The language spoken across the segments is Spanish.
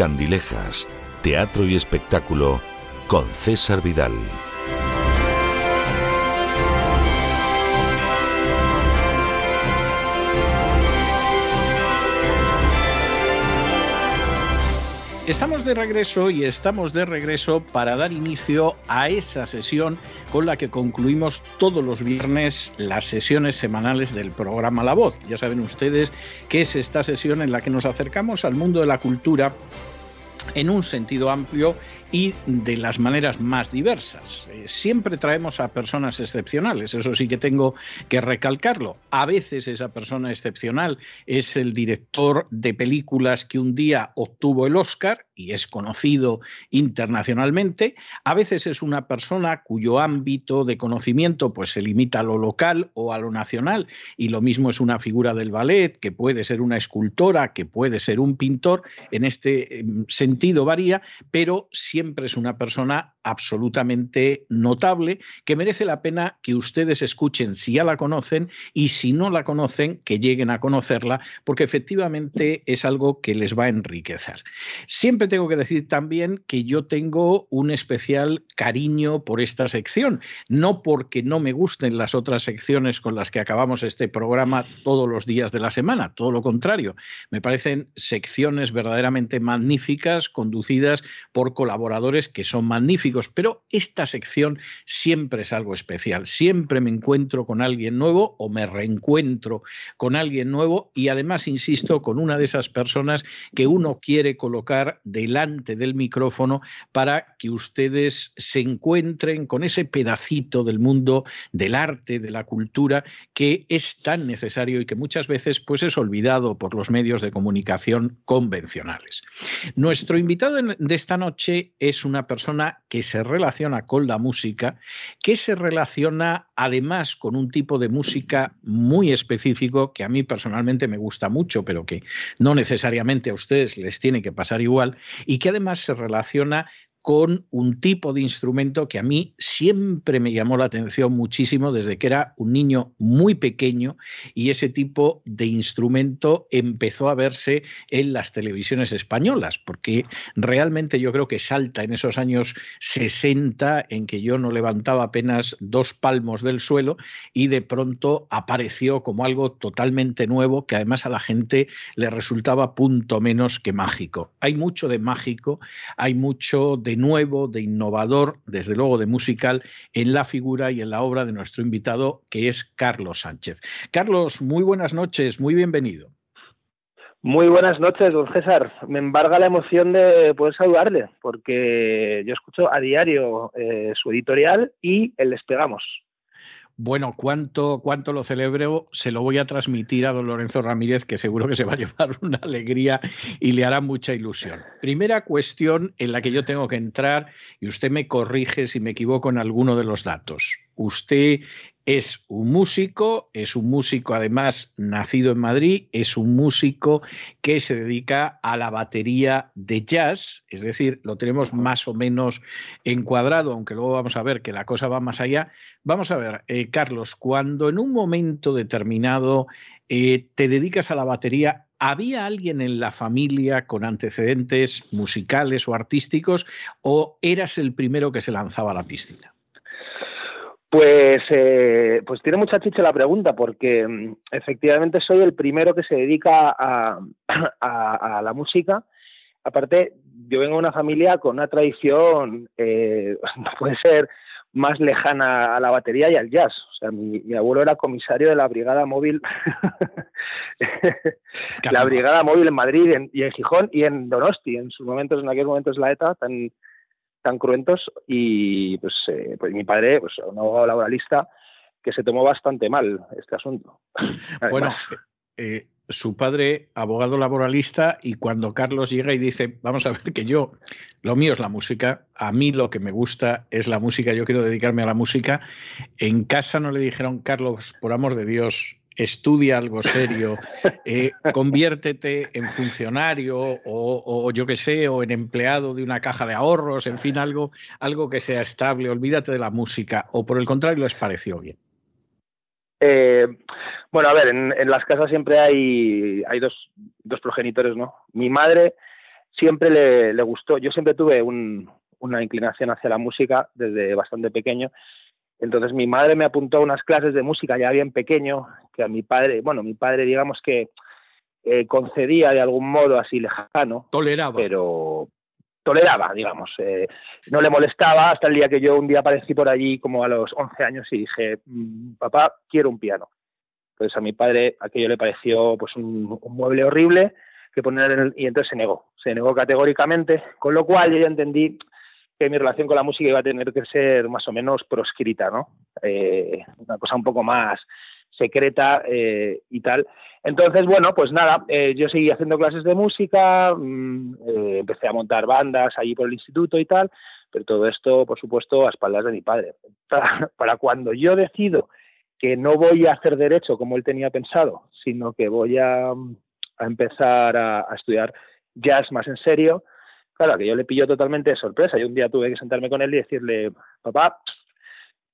Candilejas, Teatro y Espectáculo con César Vidal. Estamos de regreso y estamos de regreso para dar inicio a esa sesión con la que concluimos todos los viernes las sesiones semanales del programa La Voz. Ya saben ustedes que es esta sesión en la que nos acercamos al mundo de la cultura en un sentido amplio y de las maneras más diversas. Eh, siempre traemos a personas excepcionales, eso sí que tengo que recalcarlo. A veces esa persona excepcional es el director de películas que un día obtuvo el Oscar y es conocido internacionalmente. A veces es una persona cuyo ámbito de conocimiento pues se limita a lo local o a lo nacional y lo mismo es una figura del ballet, que puede ser una escultora, que puede ser un pintor, en este em, sentido varía, pero siempre es una persona absolutamente notable que merece la pena que ustedes escuchen si ya la conocen y si no la conocen que lleguen a conocerla porque efectivamente es algo que les va a enriquecer. Siempre tengo que decir también que yo tengo un especial cariño por esta sección, no porque no me gusten las otras secciones con las que acabamos este programa todos los días de la semana, todo lo contrario, me parecen secciones verdaderamente magníficas conducidas por colaboradores que son magníficos, pero esta sección siempre es algo especial, siempre me encuentro con alguien nuevo o me reencuentro con alguien nuevo y además, insisto, con una de esas personas que uno quiere colocar de delante del micrófono para que ustedes se encuentren con ese pedacito del mundo del arte, de la cultura, que es tan necesario y que muchas veces pues, es olvidado por los medios de comunicación convencionales. Nuestro invitado de esta noche es una persona que se relaciona con la música, que se relaciona además con un tipo de música muy específico que a mí personalmente me gusta mucho, pero que no necesariamente a ustedes les tiene que pasar igual, y que además se relaciona con un tipo de instrumento que a mí siempre me llamó la atención muchísimo desde que era un niño muy pequeño y ese tipo de instrumento empezó a verse en las televisiones españolas, porque realmente yo creo que salta en esos años 60 en que yo no levantaba apenas dos palmos del suelo y de pronto apareció como algo totalmente nuevo que además a la gente le resultaba punto menos que mágico. Hay mucho de mágico, hay mucho de de nuevo, de innovador, desde luego de musical, en la figura y en la obra de nuestro invitado, que es Carlos Sánchez. Carlos, muy buenas noches, muy bienvenido. Muy buenas noches, don César. Me embarga la emoción de poder saludarle, porque yo escucho a diario eh, su editorial y el despegamos. Bueno, cuánto, cuánto lo celebro, se lo voy a transmitir a don Lorenzo Ramírez, que seguro que se va a llevar una alegría y le hará mucha ilusión. Primera cuestión en la que yo tengo que entrar, y usted me corrige si me equivoco en alguno de los datos. Usted es un músico, es un músico además nacido en Madrid, es un músico que se dedica a la batería de jazz, es decir, lo tenemos más o menos encuadrado, aunque luego vamos a ver que la cosa va más allá. Vamos a ver, eh, Carlos, cuando en un momento determinado eh, te dedicas a la batería, ¿había alguien en la familia con antecedentes musicales o artísticos o eras el primero que se lanzaba a la piscina? Pues, eh, pues tiene mucha chicha la pregunta, porque mm, efectivamente soy el primero que se dedica a, la música. Aparte, yo vengo de una familia con una tradición, eh, no puede ser más lejana a la batería y al jazz. O sea, mi, abuelo era comisario de la Brigada Móvil, la Brigada Móvil en Madrid y en Gijón y en Donosti, en sus momentos, en aquellos momentos la ETA, tan, tan cruentos y pues, eh, pues mi padre, pues un abogado laboralista que se tomó bastante mal este asunto. bueno, eh, su padre abogado laboralista y cuando Carlos llega y dice, vamos a ver que yo, lo mío es la música, a mí lo que me gusta es la música, yo quiero dedicarme a la música, en casa no le dijeron, Carlos, por amor de Dios, estudia algo serio, eh, conviértete en funcionario o, yo qué sé, o en empleado de una caja de ahorros, en fin, algo, algo que sea estable, olvídate de la música, o por el contrario, les pareció bien. Eh, bueno, a ver, en, las casas siempre hay, hay dos, dos, progenitores, ¿no? Mi madre siempre le, gustó, yo siempre tuve una inclinación hacia la música desde bastante pequeño. Entonces mi madre me apuntó a unas clases de música ya bien pequeño, que a mi padre, bueno, mi padre digamos que eh, concedía de algún modo así lejano. Toleraba. Pero, toleraba, digamos. Eh, no le molestaba hasta el día que yo un día aparecí por allí como a los 11 años y dije, mm, papá, quiero un piano. Entonces a mi padre aquello le pareció pues un, mueble horrible que poner en el, y entonces se negó, se negó categóricamente, con lo cual yo ya entendí que mi relación con la música iba a tener que ser más o menos proscrita, ¿no? Eh, una cosa un poco más secreta eh, y tal. Entonces, bueno, pues nada, eh, yo seguí haciendo clases de música, mm, empecé a montar bandas allí por el instituto y tal, pero todo esto, por supuesto, a espaldas de mi padre. Para, cuando yo decido que no voy a hacer derecho como él tenía pensado, sino que voy a, empezar a, estudiar jazz más en serio, claro, que yo le pillo totalmente de sorpresa. Y un día tuve que sentarme con él y decirle, papá,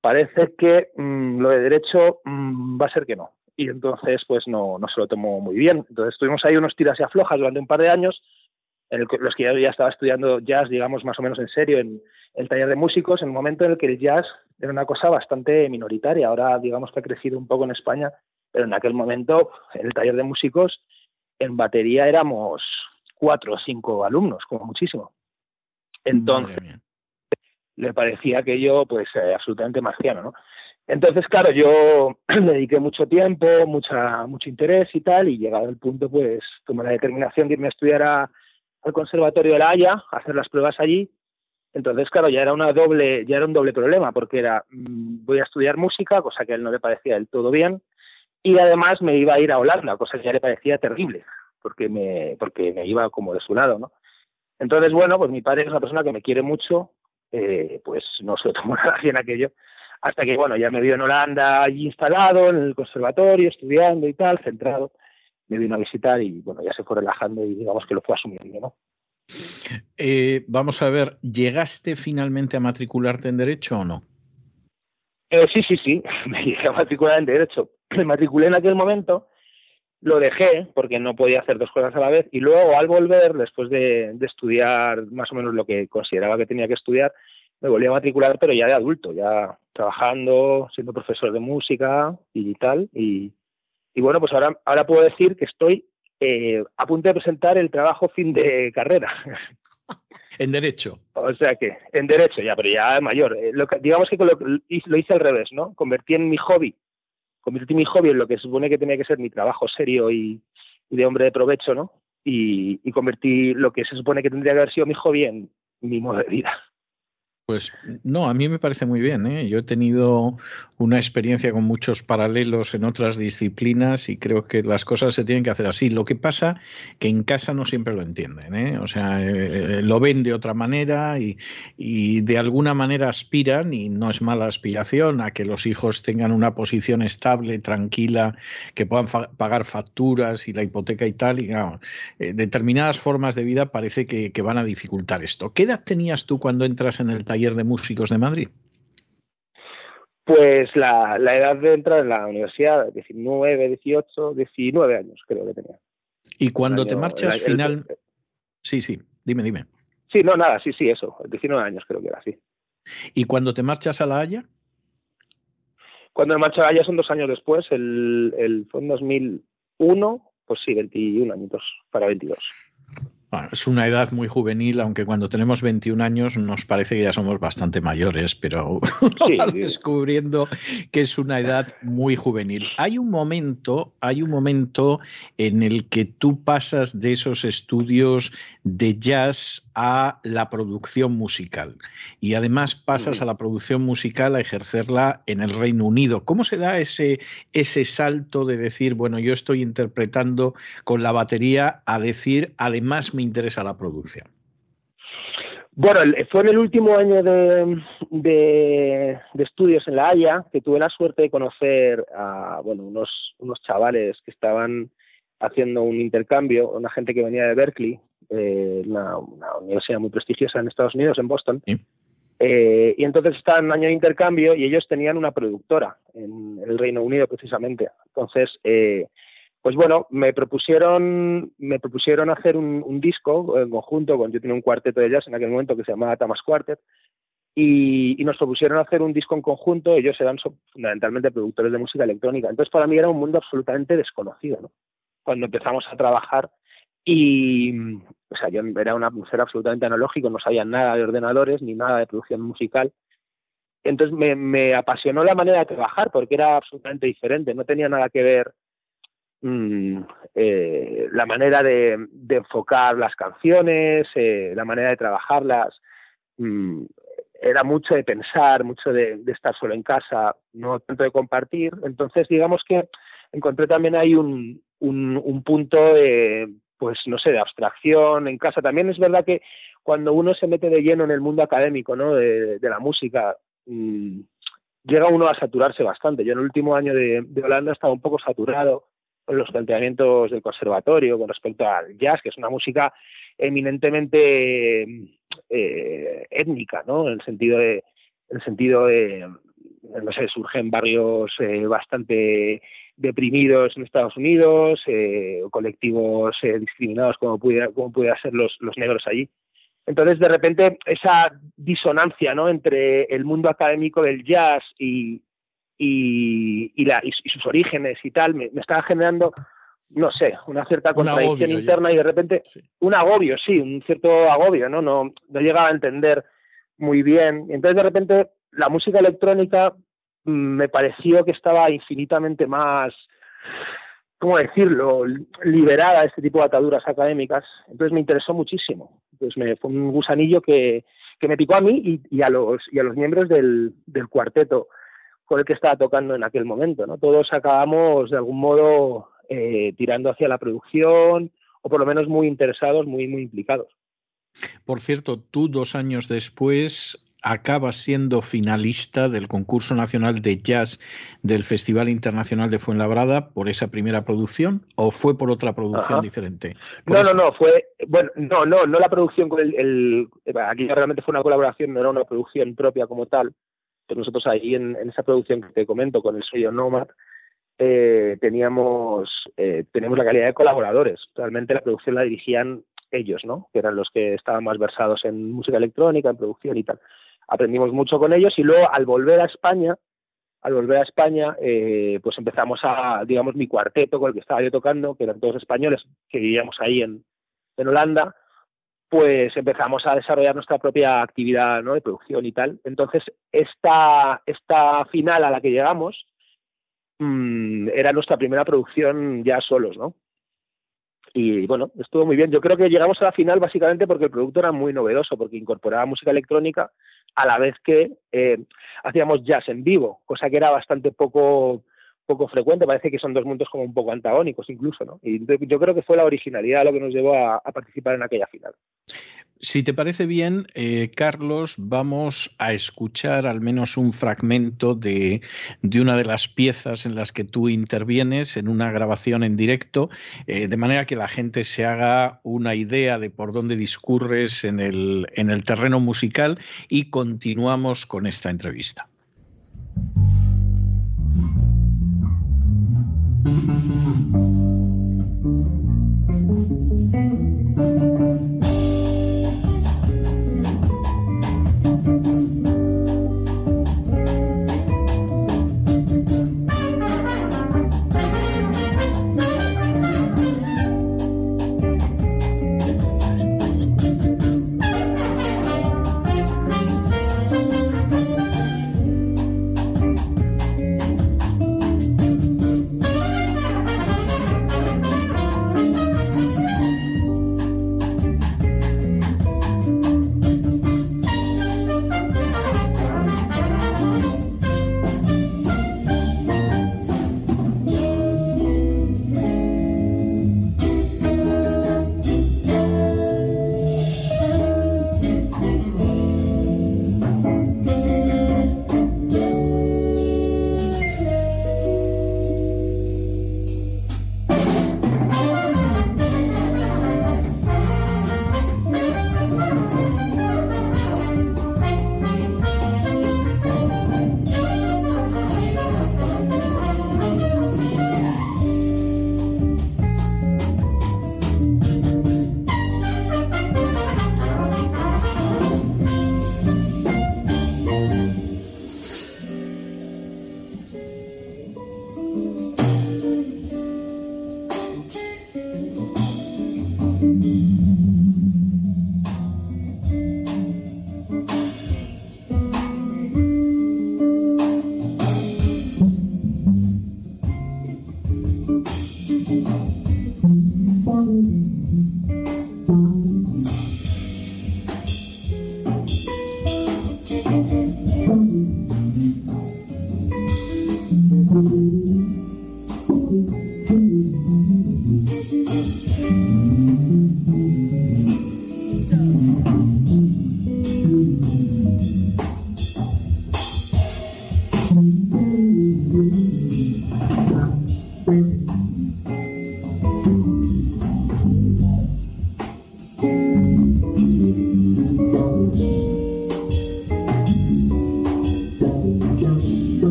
parece que mm, lo de derecho mm, va a ser que no y entonces pues no, no se lo tomó muy bien. Entonces tuvimos ahí unos tiras y aflojas durante un par de años, en los que yo ya estaba estudiando jazz, digamos, más o menos en serio, en el taller de músicos, en un momento en el que el jazz era una cosa bastante minoritaria. Ahora, digamos que ha crecido un poco en España, pero en aquel momento, en el taller de músicos, en batería éramos cuatro o cinco alumnos, como muchísimo. Entonces, le parecía aquello, pues, eh, absolutamente marciano, ¿no? Entonces, claro, yo le dediqué mucho tiempo, mucha, mucho interés y tal, y llegado el punto, pues tomé la determinación de irme a estudiar al Conservatorio de La Haya, a hacer las pruebas allí. Entonces, claro, ya era una doble, ya era un doble problema, porque era mm, voy a estudiar música, cosa que a él no le parecía del todo bien, y además me iba a ir a Holanda, cosa que ya le parecía terrible, porque me, porque me iba como de su lado, ¿no? Entonces, bueno, pues mi padre es una persona que me quiere mucho, eh, pues no se lo tomó nada bien aquello, hasta que, bueno, ya me vio en Holanda allí instalado, en el conservatorio, estudiando y tal, centrado. Me vino a visitar y, bueno, ya se fue relajando y digamos que lo fue asumiendo, ¿no? Eh, vamos a ver, ¿llegaste finalmente a matricularte en Derecho o no? Eh, sí, sí, sí, me llegué a matricular en Derecho. Me matriculé en aquel momento, lo dejé porque no podía hacer dos cosas a la vez y luego al volver, después de, de estudiar más o menos lo que consideraba que tenía que estudiar, me volví a matricular, pero ya de adulto, ya trabajando, siendo profesor de música y tal. Y, bueno, pues ahora, ahora puedo decir que estoy eh, a punto de presentar el trabajo fin de carrera. En derecho. O sea que, en derecho ya, pero ya mayor. Eh, lo digamos que lo, lo, hice al revés, ¿no? Convertí en mi hobby, convertí mi hobby en lo que supone que tenía que ser mi trabajo serio y, de hombre de provecho, ¿no? Y, y, convertí lo que se supone que tendría que haber sido mi hobby en mi modo de vida. Pues no, a mí me parece muy bien. ¿eh? Yo he tenido una experiencia con muchos paralelos en otras disciplinas y creo que las cosas se tienen que hacer así. Lo que pasa que en casa no siempre lo entienden. ¿eh? O sea, eh, lo ven de otra manera y, de alguna manera aspiran, y no es mala aspiración, a que los hijos tengan una posición estable, tranquila, que puedan pagar facturas y la hipoteca y tal. Y determinadas formas de vida parece que, que van a dificultar esto. ¿Qué edad tenías tú cuando entras en el taller? Taller de músicos de Madrid? Pues la, edad de entrar en la universidad, 19, 18, 19 años creo que tenía. Y cuando te marchas final... sí, sí, dime, dime. Sí, no, nada, sí, sí, eso, 19 años creo que era así. ¿Y cuando te marchas a La Haya? Cuando me marcho a La Haya son dos años después, el, el fue en 2001, pues sí, 21 añitos para 22. Es una edad muy juvenil, aunque cuando tenemos 21 años nos parece que ya somos bastante mayores, pero vas descubriendo que es una edad muy juvenil. Hay un momento, hay un momento en el que tú pasas de esos estudios de jazz a la producción musical y además pasas a la producción musical a ejercerla en el Reino Unido. ¿Cómo se da ese, ese salto de decir, bueno, yo estoy interpretando con la batería a decir, además me interesa la producción? Bueno, fue en el último año de, de, estudios en La Haya que tuve la suerte de conocer a bueno, unos, unos chavales que estaban haciendo un intercambio, una gente que venía de Berkeley, eh, una, universidad muy prestigiosa en Estados Unidos, en Boston. Eh, y entonces estaban en año de intercambio y ellos tenían una productora en el Reino Unido precisamente. Entonces, eh, pues bueno, me propusieron, me propusieron hacer un, disco en conjunto, con, yo tenía un cuarteto de jazz en aquel momento que se llamaba Tamas Quartet, y, nos propusieron hacer un disco en conjunto, ellos eran fundamentalmente productores de música electrónica, entonces para mí era un mundo absolutamente desconocido, ¿no? Cuando empezamos a trabajar y, o sea, yo era una mujer absolutamente analógico, no sabía nada de ordenadores ni nada de producción musical, entonces me apasionó la manera de trabajar porque era absolutamente diferente, no tenía nada que ver Mm, eh, la manera de, enfocar las canciones, eh, la manera de trabajarlas. Mm, era mucho de pensar, mucho de, estar solo en casa, no tanto de compartir. Entonces, digamos que encontré también ahí un, un, punto de, pues no sé, de abstracción en casa. También es verdad que cuando uno se mete de lleno en el mundo académico, ¿no? De, la música, mm, llega uno a saturarse bastante. Yo en el último año de, de Holanda estaba un poco saturado los planteamientos del conservatorio con respecto al jazz, que es una música eminentemente eh, étnica, ¿no? En el sentido de, en el sentido de, no sé, surgen barrios eh, bastante deprimidos en Estados Unidos, eh, colectivos discriminados como pudiera, como pudiera ser los, los negros allí. Entonces, de repente, esa disonancia ¿no? entre el mundo académico del jazz y, y, y, sus orígenes y tal, me, estaba generando, no sé, una cierta contradicción interna y de repente un agobio, sí, un cierto agobio, ¿no? ¿no? No llegaba a entender muy bien. Entonces de repente la música electrónica mm, me pareció que estaba infinitamente más, ¿cómo decirlo?, liberada de este tipo de ataduras académicas. Entonces me interesó muchísimo. Entonces me, fue un gusanillo que, que me picó a mí y, a, los, y a los miembros del, del cuarteto con el que estaba tocando en aquel momento. ¿no? Todos acabamos de algún modo eh, tirando hacia la producción o por lo menos muy interesados, muy, muy implicados. Por cierto, tú dos años después acabas siendo finalista del concurso nacional de jazz del Festival Internacional de Fuenlabrada por esa primera producción o fue por otra producción diferente? no, no, no, fue bueno, no, no, no la producción con el, aquí realmente fue una colaboración, no era una producción propia como tal, nosotros ahí en, esa producción que te comento con el sello Nomad, eh, teníamos, eh, la calidad de colaboradores. Realmente la producción la dirigían ellos, ¿no? Que eran los que estaban más versados en música electrónica, en producción y tal. Aprendimos mucho con ellos y luego al volver a España, al volver a España, eh, pues empezamos a, digamos, mi cuarteto con el que estaba yo tocando, que eran todos españoles, que vivíamos ahí en, en Holanda, pues empezamos a desarrollar nuestra propia actividad ¿no? de producción y tal. Entonces, esta, esta final a la que llegamos mmm, era nuestra primera producción ya solos, ¿no? Y bueno, estuvo muy bien. Yo creo que llegamos a la final básicamente porque el producto era muy novedoso, porque incorporaba música electrónica a la vez que eh, hacíamos jazz en vivo, cosa que era bastante poco poco frecuente, parece que son dos mundos como un poco antagónicos incluso, ¿no? Y yo creo que fue la originalidad lo que nos llevó a, participar en aquella final. Si te parece bien, eh, Carlos, vamos a escuchar al menos un fragmento de, una de las piezas en las que tú intervienes en una grabación en directo, eh, de manera que la gente se haga una idea de por dónde discurres en el, en el terreno musical y continuamos con esta entrevista. Thank you.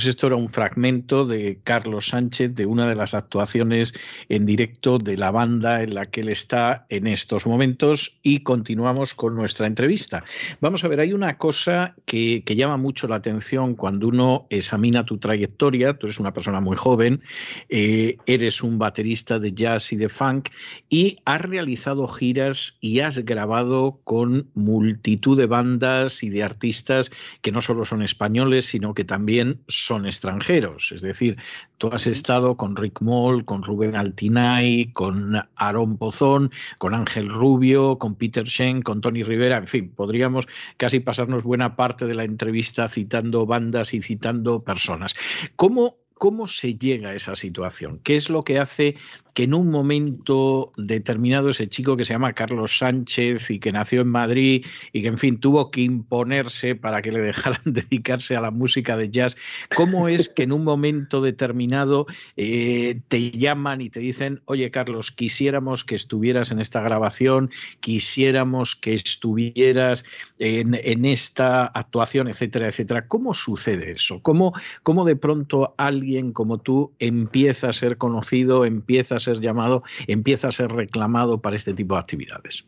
Pues esto era un fragmento de Carlos Sánchez de una de las actuaciones en directo de la banda en la que él está en estos momentos y continuamos con nuestra entrevista. Vamos a ver, hay una cosa que, llama mucho la atención cuando uno examina tu trayectoria. Tú eres una persona muy joven, eh, eres un baterista de jazz y de funk y has realizado giras y has grabado con multitud de bandas y de artistas que no solo son españoles, sino que también son extranjeros. Es decir, tú has estado con Rick Moll, con Rubén Altinay, con Aaron Pozón, con Ángel Rubio, con Peter Shen, con Tony Rivera, en fin, podríamos casi pasarnos buena parte de la entrevista citando bandas y citando personas. ¿Cómo ¿Cómo se llega a esa situación? ¿Qué es lo que hace que en un momento determinado ese chico que se llama Carlos Sánchez y que nació en Madrid y que, en fin, tuvo que imponerse para que le dejaran dedicarse a la música de jazz, ¿cómo es que en un momento determinado eh, te llaman y te dicen, oye Carlos, quisiéramos que estuvieras en esta grabación, quisiéramos que estuvieras en, esta actuación, etcétera, etcétera? ¿Cómo sucede eso? ¿Cómo, cómo de pronto alguien como tú empieza a ser conocido, empieza a ser llamado, empieza a ser reclamado para este tipo de actividades?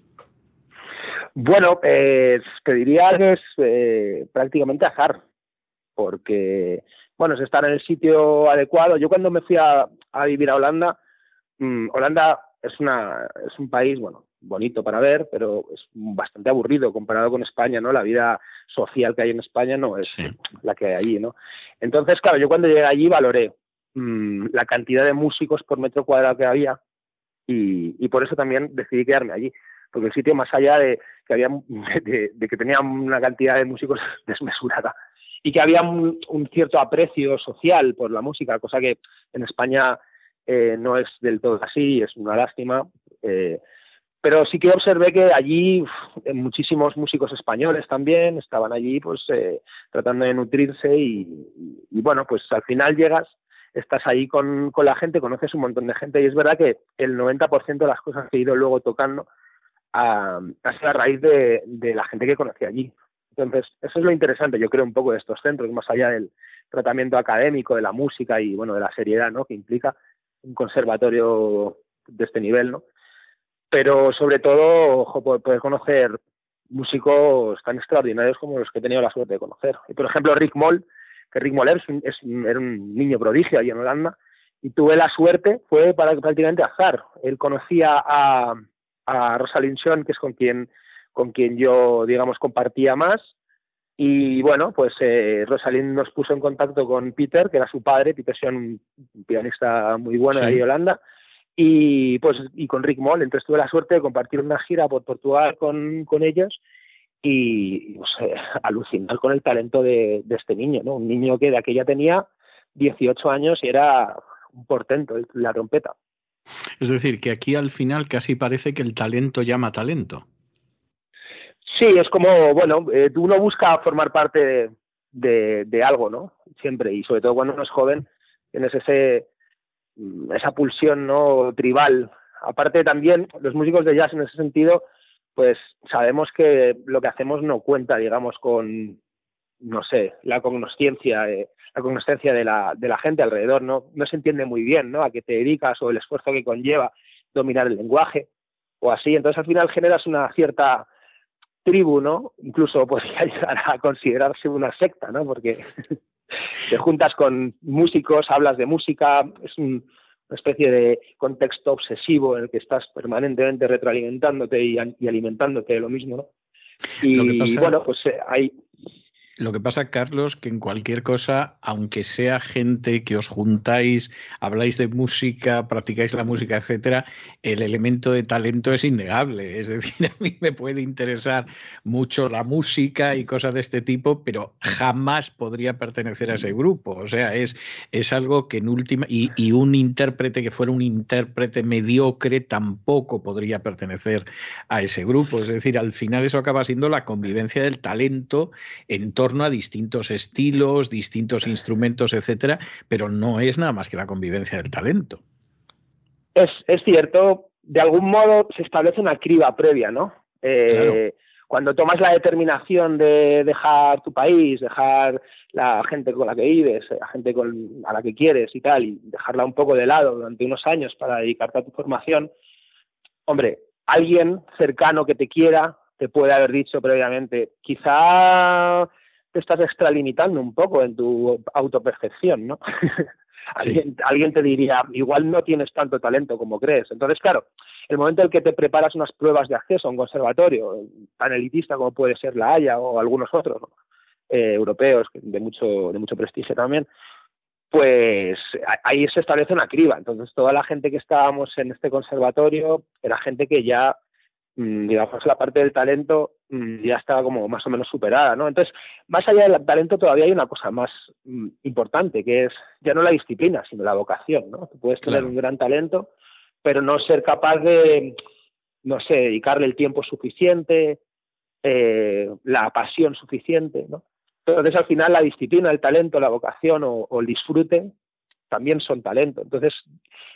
Bueno, eh, te diría que es eh, prácticamente azar, porque, bueno, es estar en el sitio adecuado. Yo cuando me fui a, vivir a Holanda, mm, Holanda es, una, es un país, bueno, bonito para ver, pero es bastante aburrido comparado con España, ¿no? La vida social que hay en España no es la que hay allí, ¿no? Entonces, claro, yo cuando llegué allí valoré mm, la cantidad de músicos por metro cuadrado que había y, por eso también decidí quedarme allí, porque el sitio más allá de que había de, que tenía una cantidad de músicos desmesurada y que había un, cierto aprecio social por la música, cosa que en España eh, no es del todo así, es una lástima. Eh, pero sí que observé que allí muchísimos músicos españoles también estaban allí pues eh, tratando de nutrirse y, bueno, pues al final llegas, estás ahí con, con, la gente, conoces un montón de gente y es verdad que el 90% de las cosas que he ido luego tocando ha, sido a raíz de, de la gente que conocí allí. Entonces, eso es lo interesante, yo creo, un poco de estos centros, más allá del tratamiento académico, de la música y, bueno, de la seriedad, ¿no?, que implica un conservatorio de este nivel, ¿no? pero sobre todo ojo, poder conocer músicos tan extraordinarios como los que he tenido la suerte de conocer. Y por ejemplo, Rick Moll, que Rick Moll es era un niño prodigio allí en Holanda, y tuve la suerte, fue para prácticamente azar. Él conocía a, a Rosalind Sean, que es con quien, con quien yo, digamos, compartía más, y bueno, pues eh, Rosalind nos puso en contacto con Peter, que era su padre, Peter Sean, un pianista muy bueno de ahí Holanda, y pues y con Rick Moll. Entonces tuve la suerte de compartir una gira por Portugal con, con ellos y sé, alucinar con el talento de, este niño, ¿no? Un niño que de aquella tenía 18 años y era un portento, la trompeta. Es decir, que aquí al final casi parece que el talento llama talento. Sí, es como, bueno, eh, uno busca formar parte de, de, algo, ¿no? Siempre, y sobre todo cuando uno es joven, tienes ese, Mm, esa pulsión no tribal. Aparte también los músicos de jazz en ese sentido, pues sabemos que lo que hacemos no cuenta, digamos, con no sé, la cognoscencia, la cognoscencia de la, de la gente alrededor, ¿no? No se entiende muy bien, ¿no? A qué te dedicas o el esfuerzo que conlleva dominar el lenguaje o así. Entonces al final generas una cierta tribu, ¿no? Incluso podría llegar a considerarse una secta, ¿no? Porque te juntas con músicos, hablas de música, es una especie de contexto obsesivo en el que estás permanentemente retroalimentándote y, alimentándote de lo mismo, ¿no? Y bueno, pues eh, hay, lo que pasa, Carlos, que en cualquier cosa, aunque sea gente que os juntáis, habláis de música, practicáis la música, etcétera, el elemento de talento es innegable. Es decir, a mí me puede interesar mucho la música y cosas de este tipo, pero jamás podría pertenecer a ese grupo. O sea, es, es algo que en última. Y, y un intérprete que fuera un intérprete mediocre tampoco podría pertenecer a ese grupo. Es decir, al final eso acaba siendo la convivencia del talento en torno a distintos estilos, distintos instrumentos, etcétera, pero no es nada más que la convivencia del talento. Es, cierto, de algún modo se establece una criba previa, ¿no? Eh, cuando tomas la determinación de dejar tu país, dejar la gente con la que vives, la gente con, a la que quieres y tal, y dejarla un poco de lado durante unos años para dedicarte a tu formación, hombre, alguien cercano que te quiera te puede haber dicho previamente, quizá te estás extralimitando un poco en tu autopercepción, ¿no? alguien, te diría, igual no tienes tanto talento como crees. Entonces, claro, el momento en el que te preparas unas pruebas de acceso a un conservatorio tan elitista como puede ser la Haya o algunos otros eh, europeos de mucho, de mucho prestigio también, pues ahí se establece una criba. Entonces, toda la gente que estábamos en este conservatorio era gente que ya digamos, la parte del talento mm, ya estaba como más o menos superada, ¿no? Entonces, más allá del talento todavía hay una cosa más mm, importante, que es ya no la disciplina, sino la vocación, ¿no? Tú puedes tener un gran talento, pero no ser capaz de, no sé, dedicarle el tiempo suficiente, eh, la pasión suficiente, ¿no? Entonces, al final, la disciplina, el talento, la vocación o, o el disfrute también son talento. Entonces,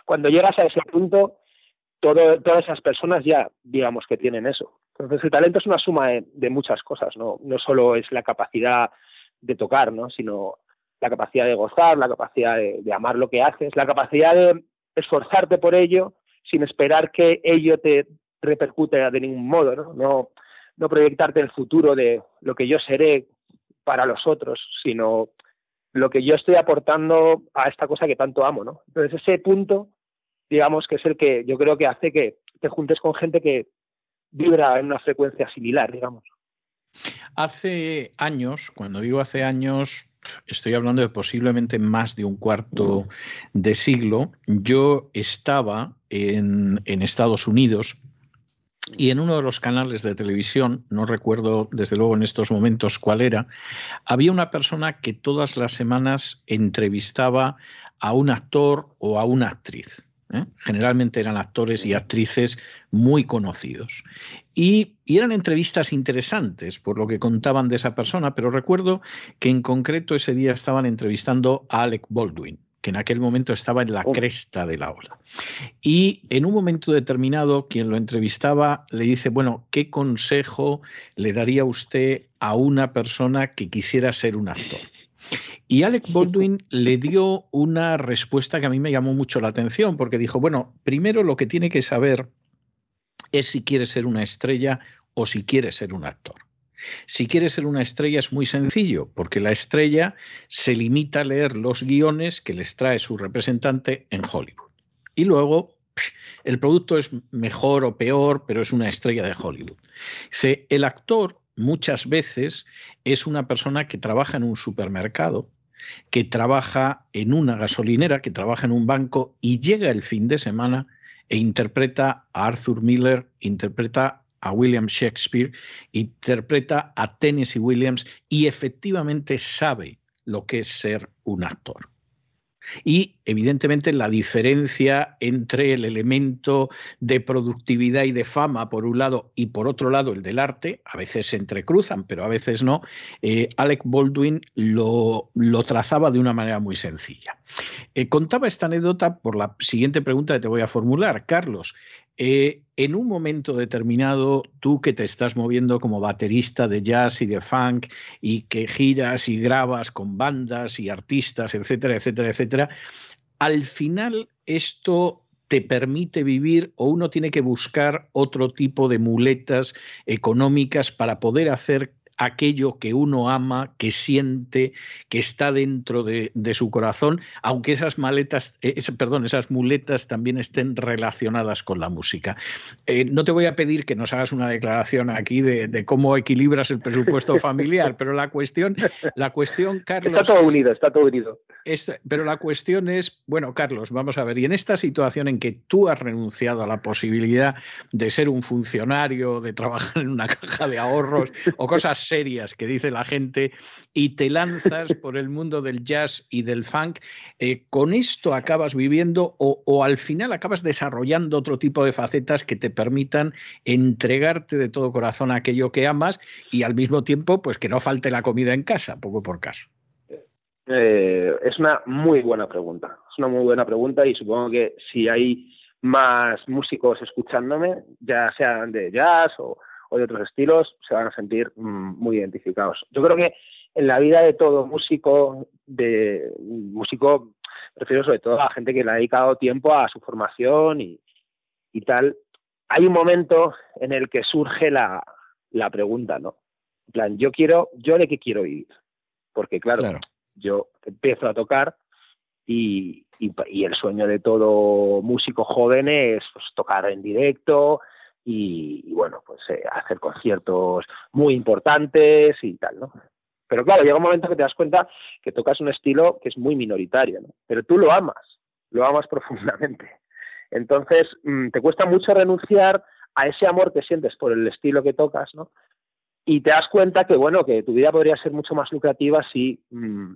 cuando llegas a ese punto, todas esas personas ya digamos que tienen eso. Entonces el talento es una suma de, muchas cosas, ¿no? No solo es la capacidad de tocar, ¿no? Sino la capacidad de gozar, la capacidad de, amar lo que haces, la capacidad de esforzarte por ello sin esperar que ello te repercute de ningún modo, ¿no? No, no proyectarte el futuro de lo que yo seré para los otros, sino lo que yo estoy aportando a esta cosa que tanto amo, ¿no? Entonces ese punto digamos que es el que yo creo que hace que te juntes con gente que vibra en una frecuencia similar, digamos. Hace años, cuando digo hace años, estoy hablando de posiblemente más de un cuarto de siglo, yo estaba en, en Estados Unidos y en uno de los canales de televisión, no recuerdo desde luego en estos momentos cuál era, había una persona que todas las semanas entrevistaba a un actor o a una actriz. ¿Eh? Generalmente eran actores y actrices muy conocidos. Y, eran entrevistas interesantes por lo que contaban de esa persona, pero recuerdo que en concreto ese día estaban entrevistando a Alec Baldwin que en aquel momento estaba en la oh. cresta de la ola. Y en un momento determinado, quien lo entrevistaba le dice, bueno, ¿qué consejo le daría usted a una persona que quisiera ser un actor? Y Alec Baldwin le dio una respuesta que a mí me llamó mucho la atención, porque dijo, bueno, primero lo que tiene que saber es si quiere ser una estrella o si quiere ser un actor. Si quiere ser una estrella es muy sencillo, porque la estrella se limita a leer los guiones que les trae su representante en Hollywood. Y luego el producto es mejor o peor, pero es una estrella de Hollywood. Dice, el actor muchas veces es una persona que trabaja en un supermercado, que trabaja en una gasolinera, que trabaja en un banco y llega el fin de semana e interpreta a Arthur Miller, interpreta a William Shakespeare, interpreta a Tennessee Williams y efectivamente sabe lo que es ser un actor. Y evidentemente la diferencia entre el elemento de productividad y de fama, por un lado, y por otro lado el del arte, a veces se entrecruzan, pero a veces no, eh, Alec Baldwin lo, lo, trazaba de una manera muy sencilla. Eh, contaba esta anécdota por la siguiente pregunta que te voy a formular, Carlos. Eh, en un momento determinado, tú que te estás moviendo como baterista de jazz y de funk y que giras y grabas con bandas y artistas, etcétera, etcétera, etcétera, al final esto te permite vivir o uno tiene que buscar otro tipo de muletas económicas para poder hacer aquello que uno ama, que siente, que está dentro de, su corazón, aunque esas maletas, eh, perdón, esas muletas también estén relacionadas con la música. Eh, no te voy a pedir que nos hagas una declaración aquí de, cómo equilibras el presupuesto familiar, pero la cuestión, la cuestión, Carlos. Está todo unido, está todo unido. pero la cuestión es, bueno, Carlos, vamos a ver, y en esta situación en que tú has renunciado a la posibilidad de ser un funcionario, de trabajar en una caja de ahorros o cosas serias que dice la gente y te lanzas por el mundo del jazz y del funk, eh, ¿con esto acabas viviendo o, al final acabas desarrollando otro tipo de facetas que te permitan entregarte de todo corazón a aquello que amas y al mismo tiempo pues que no falte la comida en casa, poco por caso? Eh, es una muy buena pregunta, es una muy buena pregunta y supongo que si hay más músicos escuchándome, ya sean de jazz o, o de otros estilos, se van a sentir mm, muy identificados. Yo creo que en la vida de todo músico, de músico, prefiero sobre todo a la gente que le ha dedicado tiempo a su formación y, tal, hay un momento en el que surge la, pregunta, ¿no? En plan, yo quiero, ¿yo de qué quiero vivir? Porque claro, yo empiezo a tocar y, el sueño de todo músico joven es pues, tocar en directo, y, bueno, pues eh, hacer conciertos muy importantes y tal, ¿no? Pero claro, llega un momento que te das cuenta que tocas un estilo que es muy minoritario, ¿no? Pero tú lo amas, lo amas profundamente. Entonces, mm, te cuesta mucho renunciar a ese amor que sientes por el estilo que tocas, ¿no? Y te das cuenta que, bueno, que tu vida podría ser mucho más lucrativa si, mm,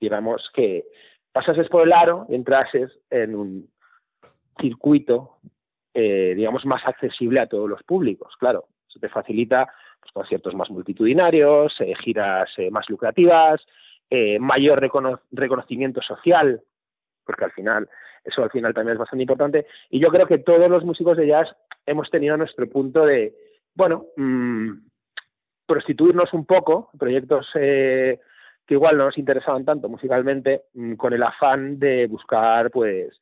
digamos, que pasases por el aro y entrases en un circuito eh, digamos, más accesible a todos los públicos. Claro, se te facilita pues, conciertos más multitudinarios, eh, giras eh, más lucrativas, mayor reconocimiento social, porque al final, eso al final también es bastante importante. Y yo creo que todos los músicos de jazz hemos tenido nuestro punto de, bueno, mm, prostituirnos un poco, proyectos que igual no nos interesaban tanto musicalmente, mm, con el afán de buscar, pues,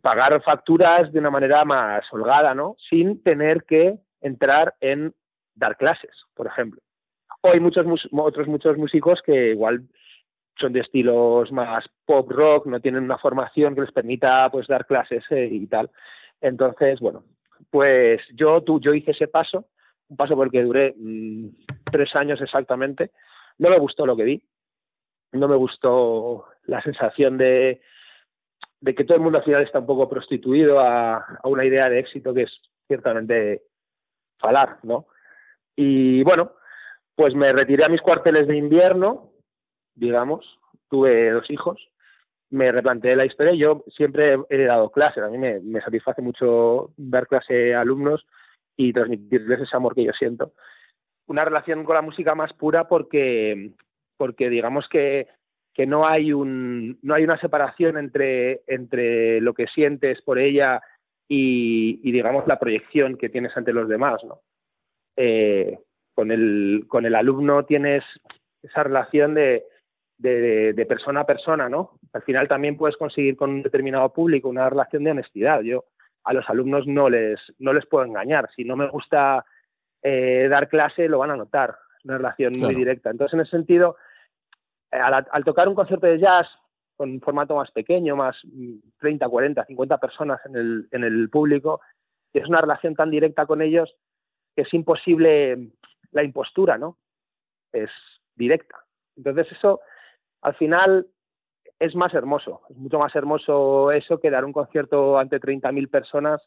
pagar facturas de una manera más holgada, ¿no? Sin tener que entrar en dar clases, por ejemplo. O hay muchos otros muchos músicos que igual son de estilos más pop rock, no tienen una formación que les permita pues dar clases eh, y tal. Entonces, bueno, pues yo tú, yo hice ese paso, un paso por el que duré mm, tres años exactamente. No me gustó lo que vi, no me gustó la sensación de de que todo el mundo al final está un poco prostituido a, una idea de éxito que es ciertamente falar, ¿no? Y bueno, pues me retiré a mis cuarteles de invierno, digamos, tuve dos hijos, me replanteé la historia, yo siempre he dado clases, a mí me, satisface mucho dar clase a alumnos y transmitirles ese amor que yo siento. Una relación con la música más pura porque, porque digamos que que no hay un no hay una separación entre entre lo que sientes por ella y, digamos la proyección que tienes ante los demás no eh, con el con el alumno tienes esa relación de, de, persona a persona no al final también puedes conseguir con un determinado público una relación de honestidad. Yo a los alumnos no les no les puedo engañar. Si no me gusta eh, dar clase lo van a notar. Una relación muy directa. Entonces en ese sentido eh, al, tocar un concierto de jazz con un formato más pequeño, más 30, 40, 50 personas en el, en el público, es una relación tan directa con ellos que es imposible la impostura, ¿no? Es directa. Entonces eso, al final, es más hermoso. Es mucho más hermoso eso que dar un concierto ante 30.000 personas,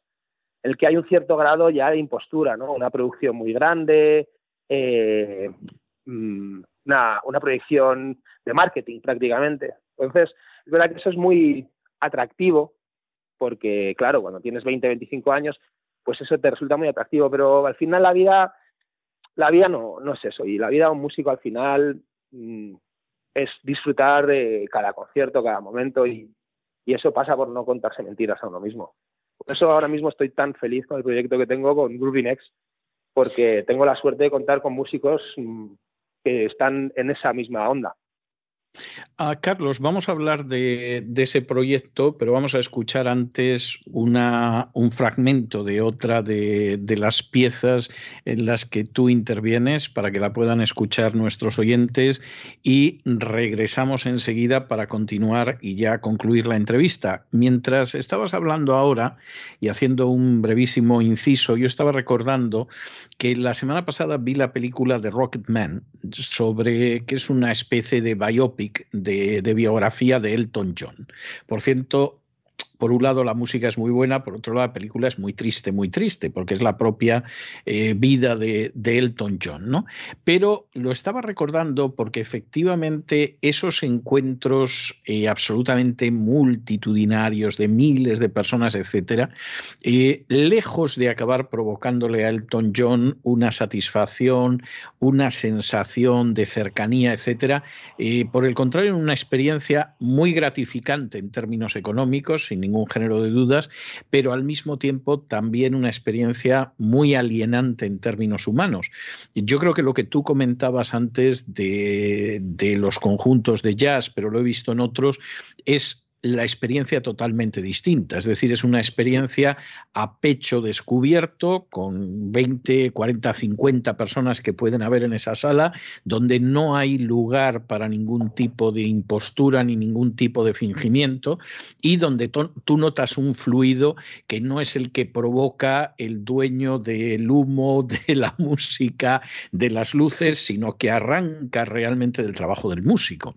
el que hay un cierto grado ya de impostura, ¿no? Una producción muy grande, eh, mm, una, una proyección de marketing prácticamente. Entonces, es verdad que eso es muy atractivo, porque claro, cuando tienes 20, 25 años, pues eso te resulta muy atractivo, pero al final la vida, la vida no, no es eso, y la vida de un músico al final, mm, es disfrutar de cada concierto, cada momento y, y eso pasa por no contarse mentiras a uno mismo. Por eso ahora mismo estoy tan feliz con el proyecto que tengo con Groovy Next, porque tengo la suerte de contar con músicos mm, que están en esa misma onda. Ah, Carlos, vamos a hablar de, ese proyecto, pero vamos a escuchar antes una, un fragmento de otra de, las piezas en las que tú intervienes para que la puedan escuchar nuestros oyentes y regresamos enseguida para continuar y ya concluir la entrevista. Mientras estabas hablando ahora y haciendo un brevísimo inciso, yo estaba recordando que la semana pasada vi la película de Rocketman sobre que es una especie de biopic de, biografía de Elton John. Por cierto, por un lado la música es muy buena, por otro lado la película es muy triste, muy triste, porque es la propia eh, vida de, Elton John, ¿no? Pero lo estaba recordando porque efectivamente esos encuentros eh, absolutamente multitudinarios de miles de personas, etcétera, eh, lejos de acabar provocándole a Elton John una satisfacción, una sensación de cercanía, etcétera, por el contrario, una experiencia muy gratificante en términos económicos, ningún género de dudas, pero al mismo tiempo también una experiencia muy alienante en términos humanos. Yo creo que lo que tú comentabas antes de, de los conjuntos de jazz, pero lo he visto en otros, es la experiencia totalmente distinta. Es decir, es una experiencia a pecho descubierto, con 20, 40, 50 personas que pueden haber en esa sala, donde no hay lugar para ningún tipo de impostura ni ningún tipo de fingimiento, y donde tú notas un fluido que no es el que provoca el dueño del humo, de la música, de las luces, sino que arranca realmente del trabajo del músico.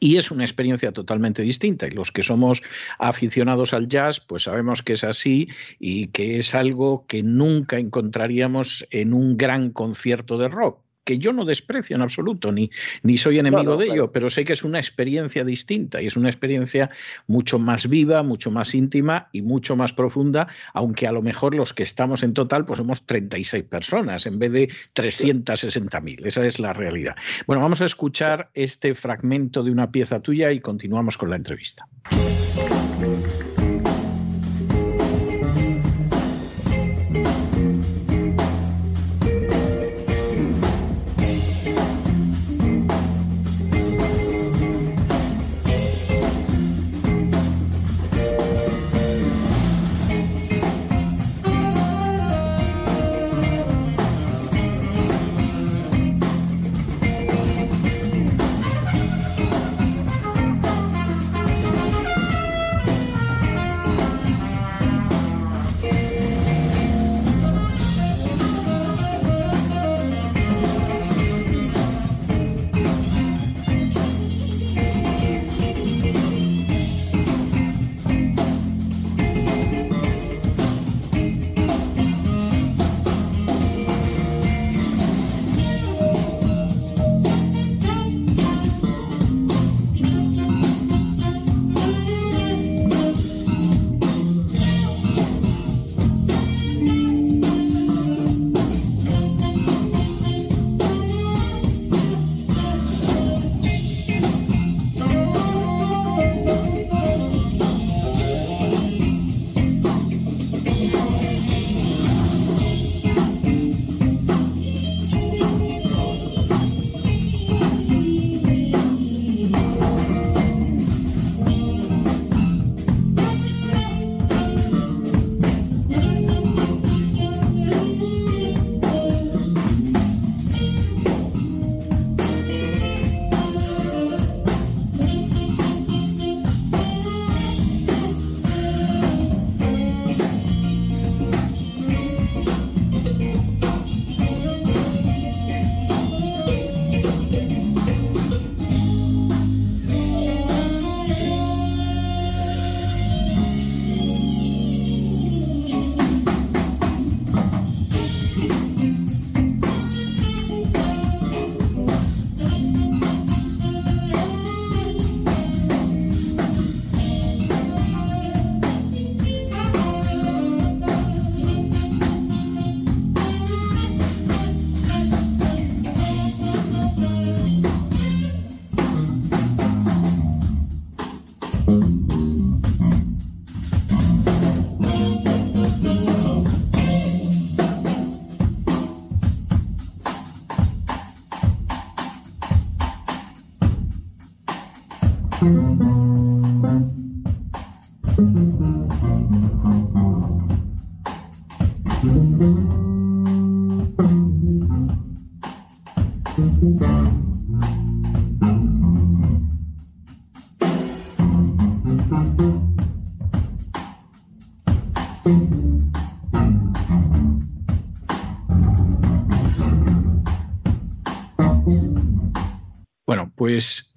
Y es una experiencia totalmente distinta. Y los que somos aficionados al jazz, pues sabemos que es así y que es algo que nunca encontraríamos en un gran concierto de rock que yo no desprecio en absoluto, ni, ni soy enemigo de ello, pero sé que es una experiencia distinta y es una experiencia mucho más viva, mucho más íntima y mucho más profunda, aunque a lo mejor los que estamos en total pues somos 36 personas en vez de 360.000. Esa es la realidad. Bueno, vamos a escuchar este fragmento de una pieza tuya y continuamos con la entrevista.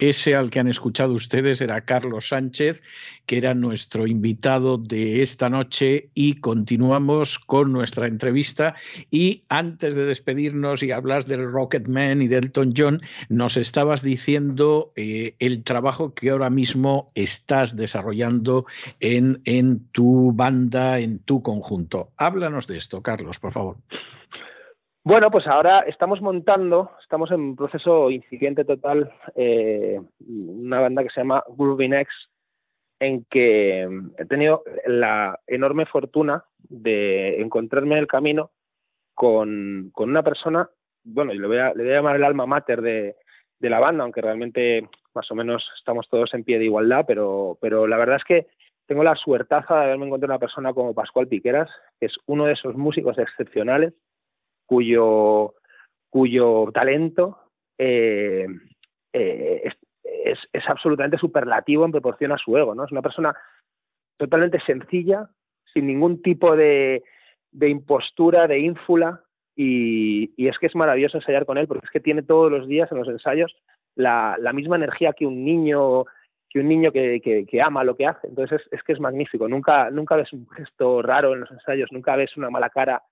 Ese al que han escuchado ustedes era Carlos Sánchez, que era nuestro invitado de esta noche y continuamos con nuestra entrevista. Y antes de despedirnos y hablar del Rocketman y del Elton John, nos estabas diciendo eh, el trabajo que ahora mismo estás desarrollando en, en tu banda, en tu conjunto. Háblanos de esto, Carlos, por favor. Bueno, pues ahora estamos montando, estamos en un proceso incipiente total, eh, una banda que se llama Groovy X, en que he tenido la enorme fortuna de encontrarme en el camino con, una persona, bueno, le voy, a, le voy a llamar el alma mater de, de, la banda, aunque realmente más o menos estamos todos en pie de igualdad, pero, pero la verdad es que tengo la suertaza de haberme encontrado una persona como Pascual Piqueras, que es uno de esos músicos excepcionales cuyo, cuyo talento eh, eh, es, es, absolutamente superlativo en proporción a su ego. ¿no? Es una persona totalmente sencilla, sin ningún tipo de, de impostura, de ínfula, y, y, es que es maravilloso ensayar con él, porque es que tiene todos los días en los ensayos la, la misma energía que un niño que un niño que, que, ama lo que hace. Entonces es, es, que es magnífico. Nunca, nunca ves un gesto raro en los ensayos, nunca ves una mala cara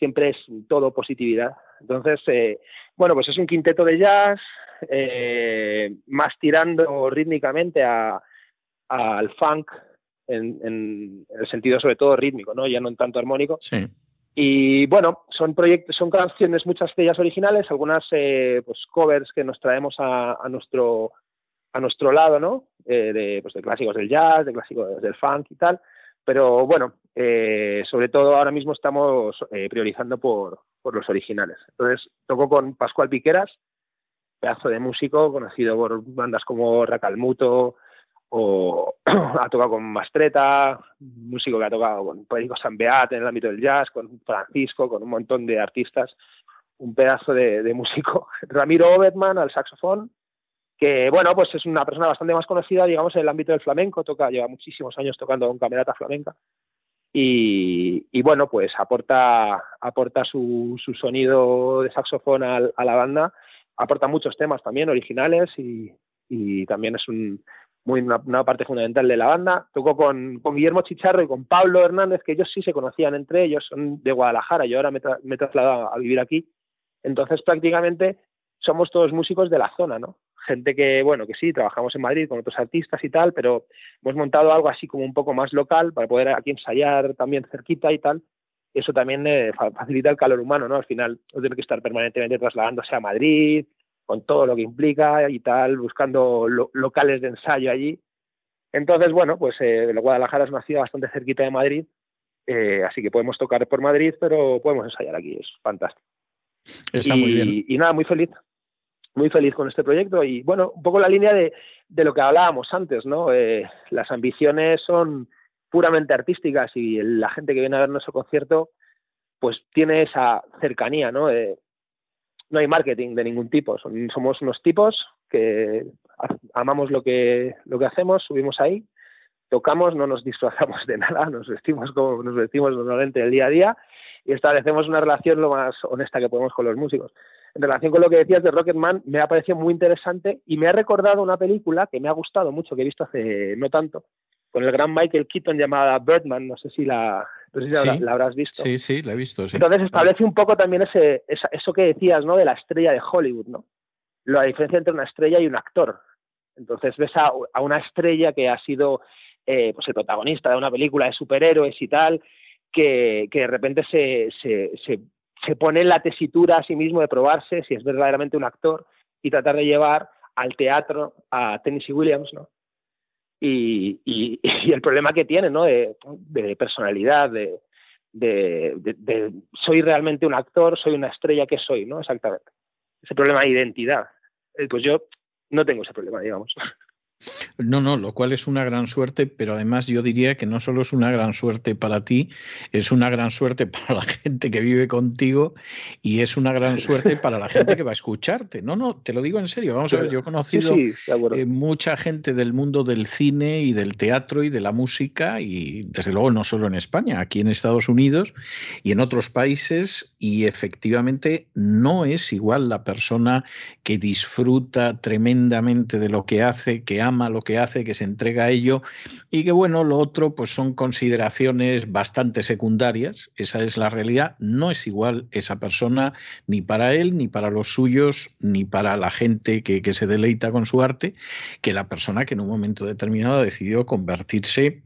siempre es todo positividad. Entonces, eh, bueno, pues es un quinteto de jazz, eh, más tirando rítmicamente al funk, en, el sentido sobre todo rítmico, ¿no? Ya no en tanto armónico. Sí. Y bueno, son proyectos, son canciones, muchas de ellas originales, algunas eh, pues covers que nos traemos a, nuestro a nuestro lado, ¿no? de, pues de clásicos del jazz, de clásicos del funk y tal. Pero bueno, eh, sobre todo ahora mismo estamos eh, priorizando por, los originales. Entonces, toco con Pascual Piqueras, pedazo de músico, conocido por bandas como Racalmuto, o ha tocado con Mastreta, músico que ha tocado con Perico San Beat en el ámbito del jazz, con Francisco, con un montón de artistas, un pedazo de, músico. Ramiro Obertman al saxofón, que bueno, pues es una persona bastante más conocida, digamos, en el ámbito del flamenco, toca, lleva muchísimos años tocando con camerata flamenca. Y, bueno, pues aporta, aporta su, su sonido de saxofón a, la banda, aporta muchos temas también originales y, y también es un, muy una, parte fundamental de la banda. Tocó con, con, Guillermo Chicharro y con Pablo Hernández, que ellos sí se conocían entre ellos, son de Guadalajara, yo ahora me, me he trasladado a vivir aquí. Entonces prácticamente somos todos músicos de la zona, ¿no? Gente que, bueno, que sí, trabajamos en Madrid con otros artistas y tal, pero hemos montado algo así como un poco más local para poder aquí ensayar también cerquita y tal. Eso también eh, facilita el calor humano, ¿no? Al final no tiene que estar permanentemente trasladándose a Madrid, con todo lo que implica y tal, buscando locales de ensayo allí. Entonces, bueno, pues eh, Guadalajara es una ciudad bastante cerquita de Madrid, eh, así que podemos tocar por Madrid, pero podemos ensayar aquí, es fantástico. Está muy bien. Y nada, muy feliz muy feliz con este proyecto y bueno, un poco la línea de, de lo que hablábamos antes, ¿no? Eh, las ambiciones son puramente artísticas y la gente que viene a ver nuestro concierto pues tiene esa cercanía, ¿no? Eh, no hay marketing de ningún tipo, somos unos tipos que amamos lo que, lo que hacemos, subimos ahí, tocamos, no nos disfrazamos de nada, nos vestimos como nos vestimos normalmente el día a día y establecemos una relación lo más honesta que podemos con los músicos en relación con lo que decías de Rocketman, me ha parecido muy interesante y me ha recordado una película que me ha gustado mucho, que he visto hace no tanto, con el gran Michael Keaton llamada Birdman, no sé si la, la, habrás visto. Sí, sí, la he visto. Entonces establece un poco también ese, eso que decías, ¿no? De la estrella de Hollywood, ¿no? La diferencia entre una estrella y un actor. Entonces ves a, una estrella que ha sido eh, pues el protagonista de una película de superhéroes y tal, que, que de repente se, se, se se pone en la tesitura a sí mismo de probarse si es verdaderamente un actor y tratar de llevar al teatro a Tennessee Williams, ¿no? y, el problema que tiene, ¿no? De, personalidad, de, de, soy realmente un actor, soy una estrella, ¿qué soy? ¿no? Exactamente. Ese problema de identidad. Eh, pues yo no tengo ese problema, digamos. No, no, lo cual es una gran suerte, pero además yo diría que no solo es una gran suerte para ti, es una gran suerte para la gente que vive contigo y es una gran suerte para la gente que va a escucharte. No, no, te lo digo en serio. Vamos a ver, yo he conocido eh, mucha gente del mundo del cine y del teatro y de la música y desde luego no solo en España, aquí en Estados Unidos y en otros países y efectivamente no es igual la persona que disfruta tremendamente de lo que hace, que ama lo que hace, que se entrega a ello y que bueno, lo otro pues son consideraciones bastante secundarias, esa es la realidad, no es igual esa persona ni para él, ni para los suyos, ni para la gente que, que se deleita con su arte, que la persona que en un momento determinado decidió convertirse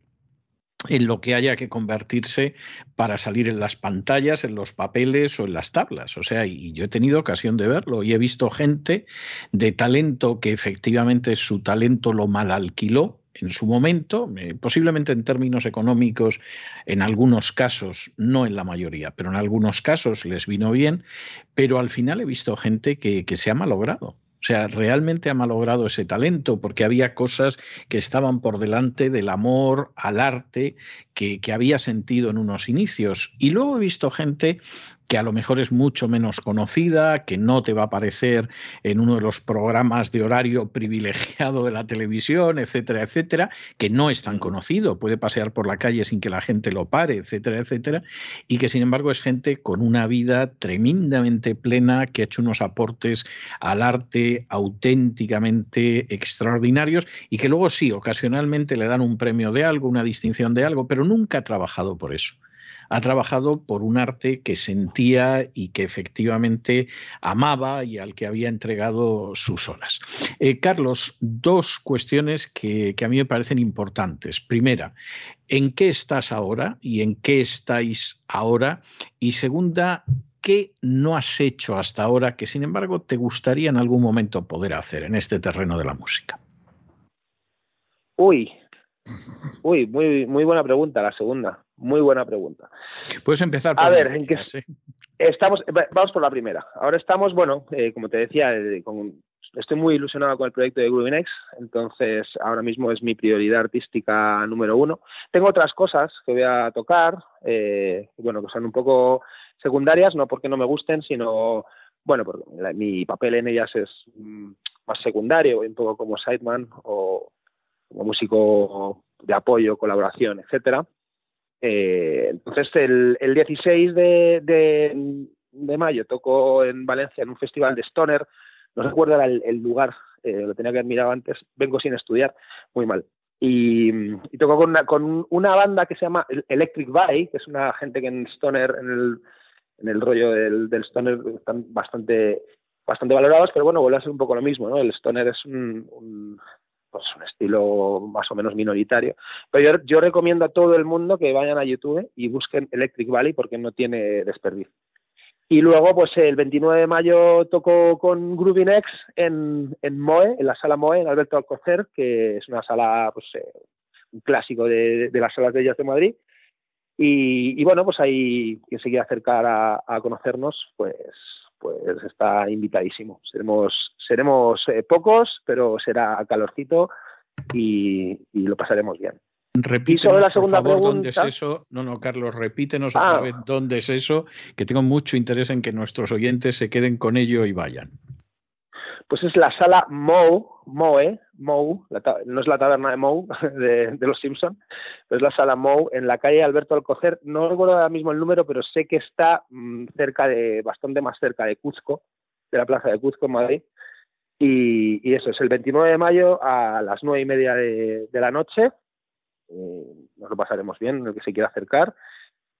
en lo que haya que convertirse para salir en las pantallas, en los papeles o en las tablas. O sea, y yo he tenido ocasión de verlo y he visto gente de talento que efectivamente su talento lo mal alquiló en su momento, eh, posiblemente en términos económicos, en algunos casos, no en la mayoría, pero en algunos casos les vino bien, pero al final he visto gente que, que se ha malogrado o sea, realmente ha malogrado ese talento porque había cosas que estaban por delante del amor al arte que, que había sentido en unos inicios. Y luego he visto gente que a lo mejor es mucho menos conocida, que no te va a aparecer en uno de los programas de horario privilegiado de la televisión, etcétera, etcétera, que no es tan conocido, puede pasear por la calle sin que la gente lo pare, etcétera, etcétera, y que sin embargo es gente con una vida tremendamente plena, que ha hecho unos aportes al arte auténticamente extraordinarios y que luego sí, ocasionalmente le dan un premio de algo, una distinción de algo, pero nunca ha trabajado por eso ha trabajado por un arte que sentía y que efectivamente amaba y al que había entregado sus horas. Eh, Carlos, dos cuestiones que, a mí me parecen importantes. Primera, ¿en qué estás ahora y en qué estáis ahora? Y segunda, ¿qué no has hecho hasta ahora que sin embargo te gustaría en algún momento poder hacer en este terreno de la música? Uy, uy, muy, muy buena pregunta la segunda. Muy buena pregunta. Puedes empezar. Por a ver, ¿en qué estamos? Vamos por la primera. Ahora estamos, bueno, eh, como te decía, eh, estoy muy ilusionado con el proyecto de Groovy entonces ahora mismo es mi prioridad artística número uno. Tengo otras cosas que voy a tocar, eh, bueno, que son un poco secundarias, no porque no me gusten, sino, bueno, porque mi papel en ellas es mm, más secundario, un poco como sideman o como músico de apoyo, colaboración, etcétera. Eh, entonces, el, 16 de, mayo tocó en Valencia en un festival de Stoner. No recuerdo el, el lugar, eh, lo tenía que haber mirado antes. Vengo sin estudiar, muy mal. Y, tocó con una, banda que se llama Electric Valley, que es una gente que en Stoner, en el, el rollo del, Stoner, están bastante, bastante valorados, pero bueno, vuelve a ser un poco lo mismo, ¿no? El Stoner es un pues un estilo más o menos minoritario. Pero yo, recomiendo a todo el mundo que vayan a YouTube y busquen Electric Valley porque no tiene desperdicio. Y luego, pues el 29 de mayo tocó con Groovy Next en, en MOE, en la sala MOE, en Alberto Alcocer, que es una sala, pues eh, un clásico de, las salas de jazz de Madrid. Y, bueno, pues ahí quien se quiera acercar a conocernos, pues pues está invitadísimo. Seremos, seremos eh, pocos, pero será calorcito y, lo pasaremos bien. Repítenos, la segunda por favor, dónde es eso. No, no, Carlos, repítenos otra ah. vez dónde es eso, que tengo mucho interés en que nuestros oyentes se queden con ello y vayan. Pues es la sala Mo, Moe, Mou, no es la taberna de Mou de, los Simpson, es la sala Mou en la calle Alberto Alcocer. No recuerdo ahora mismo el número, pero sé que está mm, cerca de, bastante más cerca de Cuzco, de la plaza de Cuzco en Madrid. Y, eso es el 29 de mayo a las nueve y media de, la noche. Eh, nos lo pasaremos bien, el que se quiera acercar.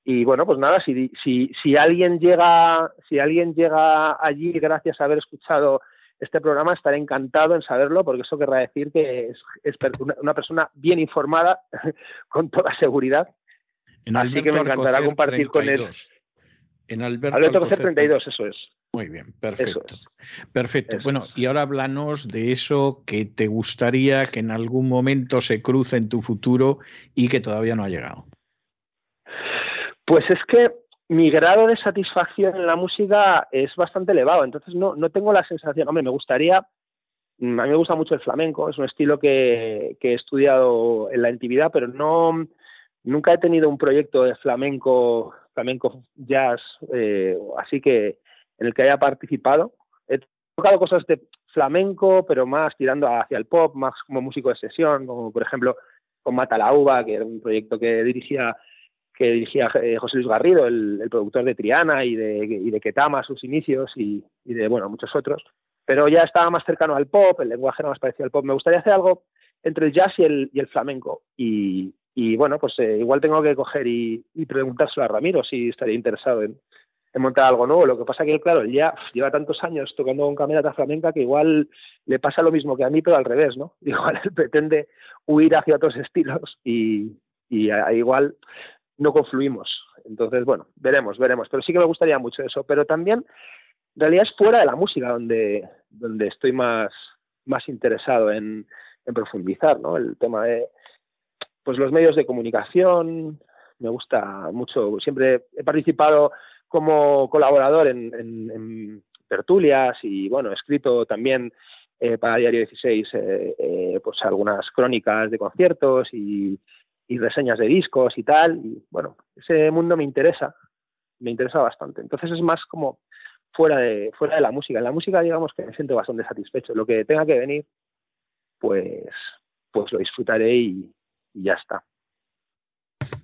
Y bueno, pues nada, si, si, si alguien llega, si alguien llega allí gracias a haber escuchado este programa estaré encantado en saberlo, porque eso querrá decir que es, una persona bien informada, con toda seguridad. Así que me encantará compartir con él. En Alberto, Alberto 32, eso es. Muy bien, perfecto. Perfecto. Bueno, y ahora háblanos de eso que te gustaría que en algún momento se cruce en tu futuro y que todavía no ha llegado. Pues es que mi grado de satisfacción en la música es bastante elevado, entonces no, no tengo la sensación, hombre, me gustaría, mm, a mí me gusta mucho el flamenco, es un estilo que, he estudiado en la intimidad, pero no, nunca he tenido un proyecto de flamenco, flamenco jazz, eh, así que en el que haya participado. He tocado cosas de flamenco, pero más tirando hacia el pop, más como músico de sesión, como por ejemplo con Mata la Uva, que era un proyecto que dirigía que dirigía eh, José Luis Garrido, el, productor de Triana y de, y de Ketama, sus inicios, y, de bueno muchos otros. Pero ya estaba más cercano al pop, el lenguaje era más parecido al pop. Me gustaría hacer algo entre el jazz y el, y el flamenco. Y, y bueno, pues eh, igual tengo que coger y, preguntárselo a Ramiro si estaría interesado en, en, montar algo nuevo. Lo que pasa que, claro, él ya lleva tantos años tocando con camerata flamenca que igual le pasa lo mismo que a mí, pero al revés, ¿no? Igual él pretende huir hacia otros estilos y, y igual no confluimos. Entonces, bueno, veremos, veremos. Pero sí que me gustaría mucho eso. Pero también, en realidad es fuera de la música donde, donde estoy más, más interesado en, profundizar, ¿no? El tema de pues los medios de comunicación, me gusta mucho. Siempre he participado como colaborador en, tertulias y bueno, he escrito también eh, para Diario 16 eh, eh, pues algunas crónicas de conciertos y, y reseñas de discos y tal. Y bueno, ese mundo me interesa, me interesa bastante. Entonces es más como fuera de, fuera de la música. En la música digamos que me siento bastante satisfecho. Lo que tenga que venir, pues, pues lo disfrutaré y, ya está.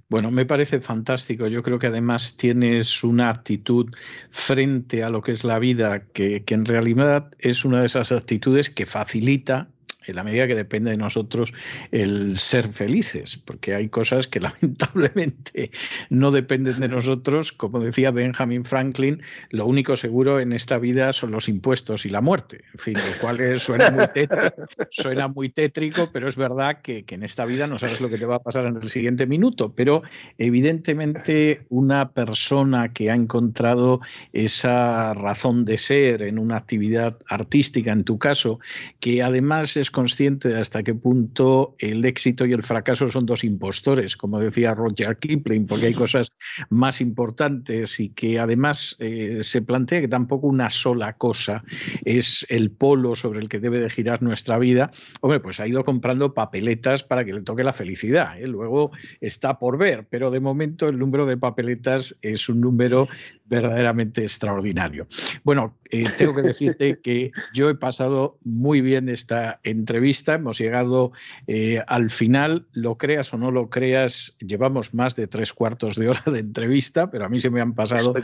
Bueno, me parece fantástico. Yo creo que además tienes una actitud frente a lo que es la vida que, que en realidad es una de esas actitudes que facilita en la medida que depende de nosotros el ser felices, porque hay cosas que lamentablemente no dependen de nosotros. Como decía Benjamin Franklin, lo único seguro en esta vida son los impuestos y la muerte. En fin, lo cual suena, muy tétrico, suena muy tétrico, pero es verdad que, que en esta vida no sabes lo que te va a pasar en el siguiente minuto. Pero evidentemente una persona que ha encontrado esa razón de ser en una actividad artística, en tu caso, que además es consciente de hasta qué punto el éxito y el fracaso son dos impostores, como decía Roger Kipling, porque hay cosas más importantes y que además eh, se plantea que tampoco una sola cosa es el polo sobre el que debe de girar nuestra vida. Hombre, pues ha ido comprando papeletas para que le toque la felicidad. ¿eh? Luego está por ver, pero de momento el número de papeletas es un número verdaderamente extraordinario. Bueno, eh, tengo que decirte que yo he pasado muy bien esta entrevista, hemos llegado eh, al final, lo creas o no lo creas, llevamos más de tres cuartos de hora de entrevista, pero a mí se me han pasado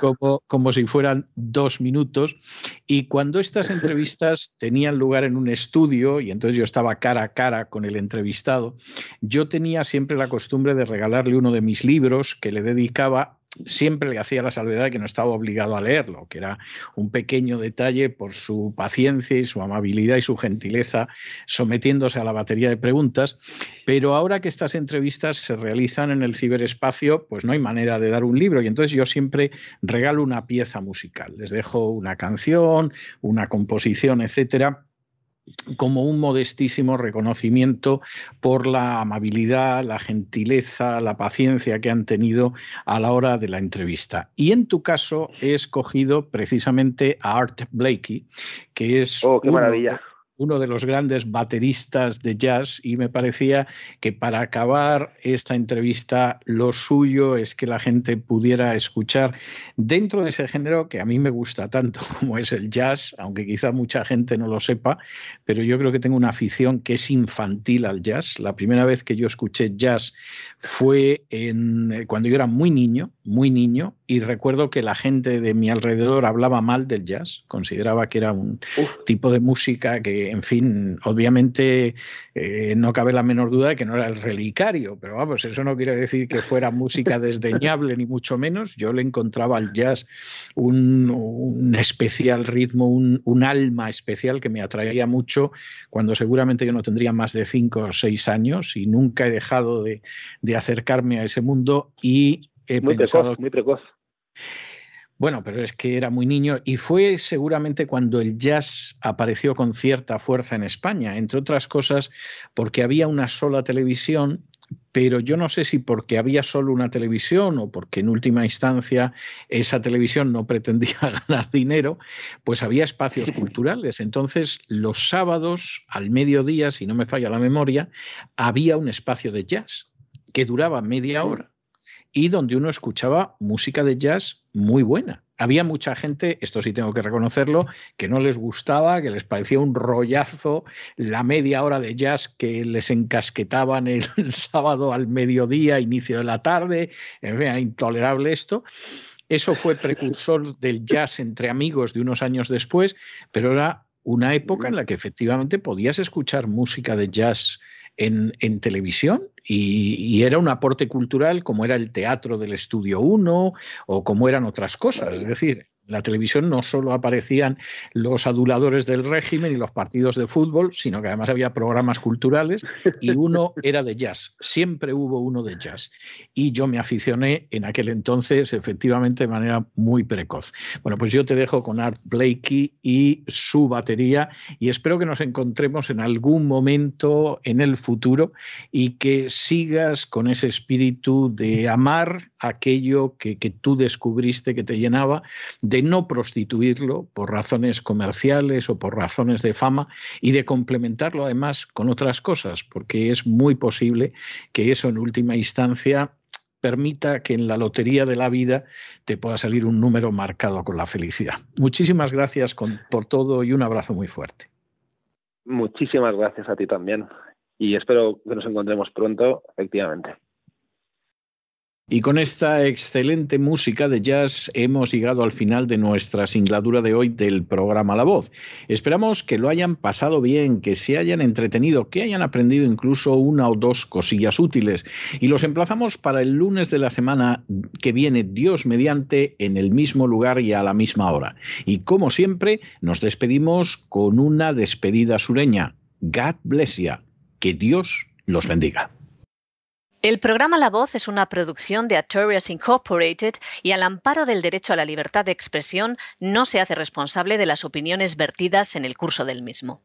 Como, como si fueran dos minutos. Y cuando estas entrevistas tenían lugar en un estudio, y entonces yo estaba cara a cara con el entrevistado, yo tenía siempre la costumbre de regalarle uno de mis libros que le dedicaba siempre le hacía la salvedad de que no estaba obligado a leerlo, que era un pequeño detalle por su paciencia y su amabilidad y su gentileza sometiéndose a la batería de preguntas, pero ahora que estas entrevistas se realizan en el ciberespacio, pues no hay manera de dar un libro. Y entonces yo siempre regalo una pieza musical, les dejo una canción, una composición, etcétera como un modestísimo reconocimiento por la amabilidad, la gentileza, la paciencia que han tenido a la hora de la entrevista. Y en tu caso he escogido precisamente a Art Blakey, que es oh, qué maravilla uno de los grandes bateristas de jazz y me parecía que para acabar esta entrevista lo suyo es que la gente pudiera escuchar dentro de ese género que a mí me gusta tanto como es el jazz, aunque quizá mucha gente no lo sepa, pero yo creo que tengo una afición que es infantil al jazz. La primera vez que yo escuché jazz fue en, cuando yo era muy niño, muy niño, y recuerdo que la gente de mi alrededor hablaba mal del jazz, consideraba que era un tipo de música que en fin, obviamente eh, no cabe la menor duda de que no era el relicario, pero vamos, eso no quiere decir que fuera música desdeñable, ni mucho menos. Yo le encontraba al jazz un, especial ritmo, un, alma especial que me atraía mucho cuando seguramente yo no tendría más de cinco o seis años y nunca he dejado de, acercarme a ese mundo y he muy pensado... muy precoz. Bueno, pero es que era muy niño y fue seguramente cuando el jazz apareció con cierta fuerza en España, entre otras cosas porque había una sola televisión pero yo no sé si porque había solo una televisión o porque en última instancia esa televisión no pretendía ganar dinero, pues había espacios culturales. Entonces, los sábados al mediodía, si no me falla la memoria, había un espacio de jazz que duraba media hora y donde uno escuchaba música de jazz muy buena. Había mucha gente, esto sí tengo que reconocerlo, que no les gustaba, que les parecía un rollazo la media hora de jazz que les encasquetaban el, sábado al mediodía, inicio de la tarde, en intolerable esto. Eso fue precursor del jazz entre amigos de unos años después, pero era una época en la que efectivamente podías escuchar música de jazz en, televisión y, era un aporte cultural como era el teatro del Estudio 1 o como eran otras cosas. Es decir, la televisión no solo aparecían los aduladores del régimen y los partidos de fútbol, sino que además había programas culturales y uno era de jazz. Siempre hubo uno de jazz. Y yo me aficioné en aquel entonces, efectivamente, de manera muy precoz. Bueno, pues yo te dejo con Art Blakey y su batería y espero que nos encontremos en algún momento en el futuro y que sigas con ese espíritu de amar aquello que, que tú descubriste que te llenaba, de no prostituirlo por razones comerciales o por razones de fama y de complementarlo además con otras cosas, porque es muy posible que eso en última instancia permita que en la lotería de la vida te pueda salir un número marcado con la felicidad. Muchísimas gracias por todo y un abrazo muy fuerte. Muchísimas gracias a ti también y espero que nos encontremos pronto, efectivamente. Y con esta excelente música de jazz hemos llegado al final de nuestra singladura de hoy del programa La Voz. Esperamos que lo hayan pasado bien, que se hayan entretenido, que hayan aprendido incluso una o dos cosillas útiles. Y los emplazamos para el lunes de la semana que viene, Dios mediante, en el mismo lugar y a la misma hora. Y como siempre, nos despedimos con una despedida sureña. God bless you. Que Dios los bendiga. El programa La Voz es una producción de Artorias Incorporated y al amparo del derecho a la libertad de expresión no se hace responsable de las opiniones vertidas en el curso del mismo.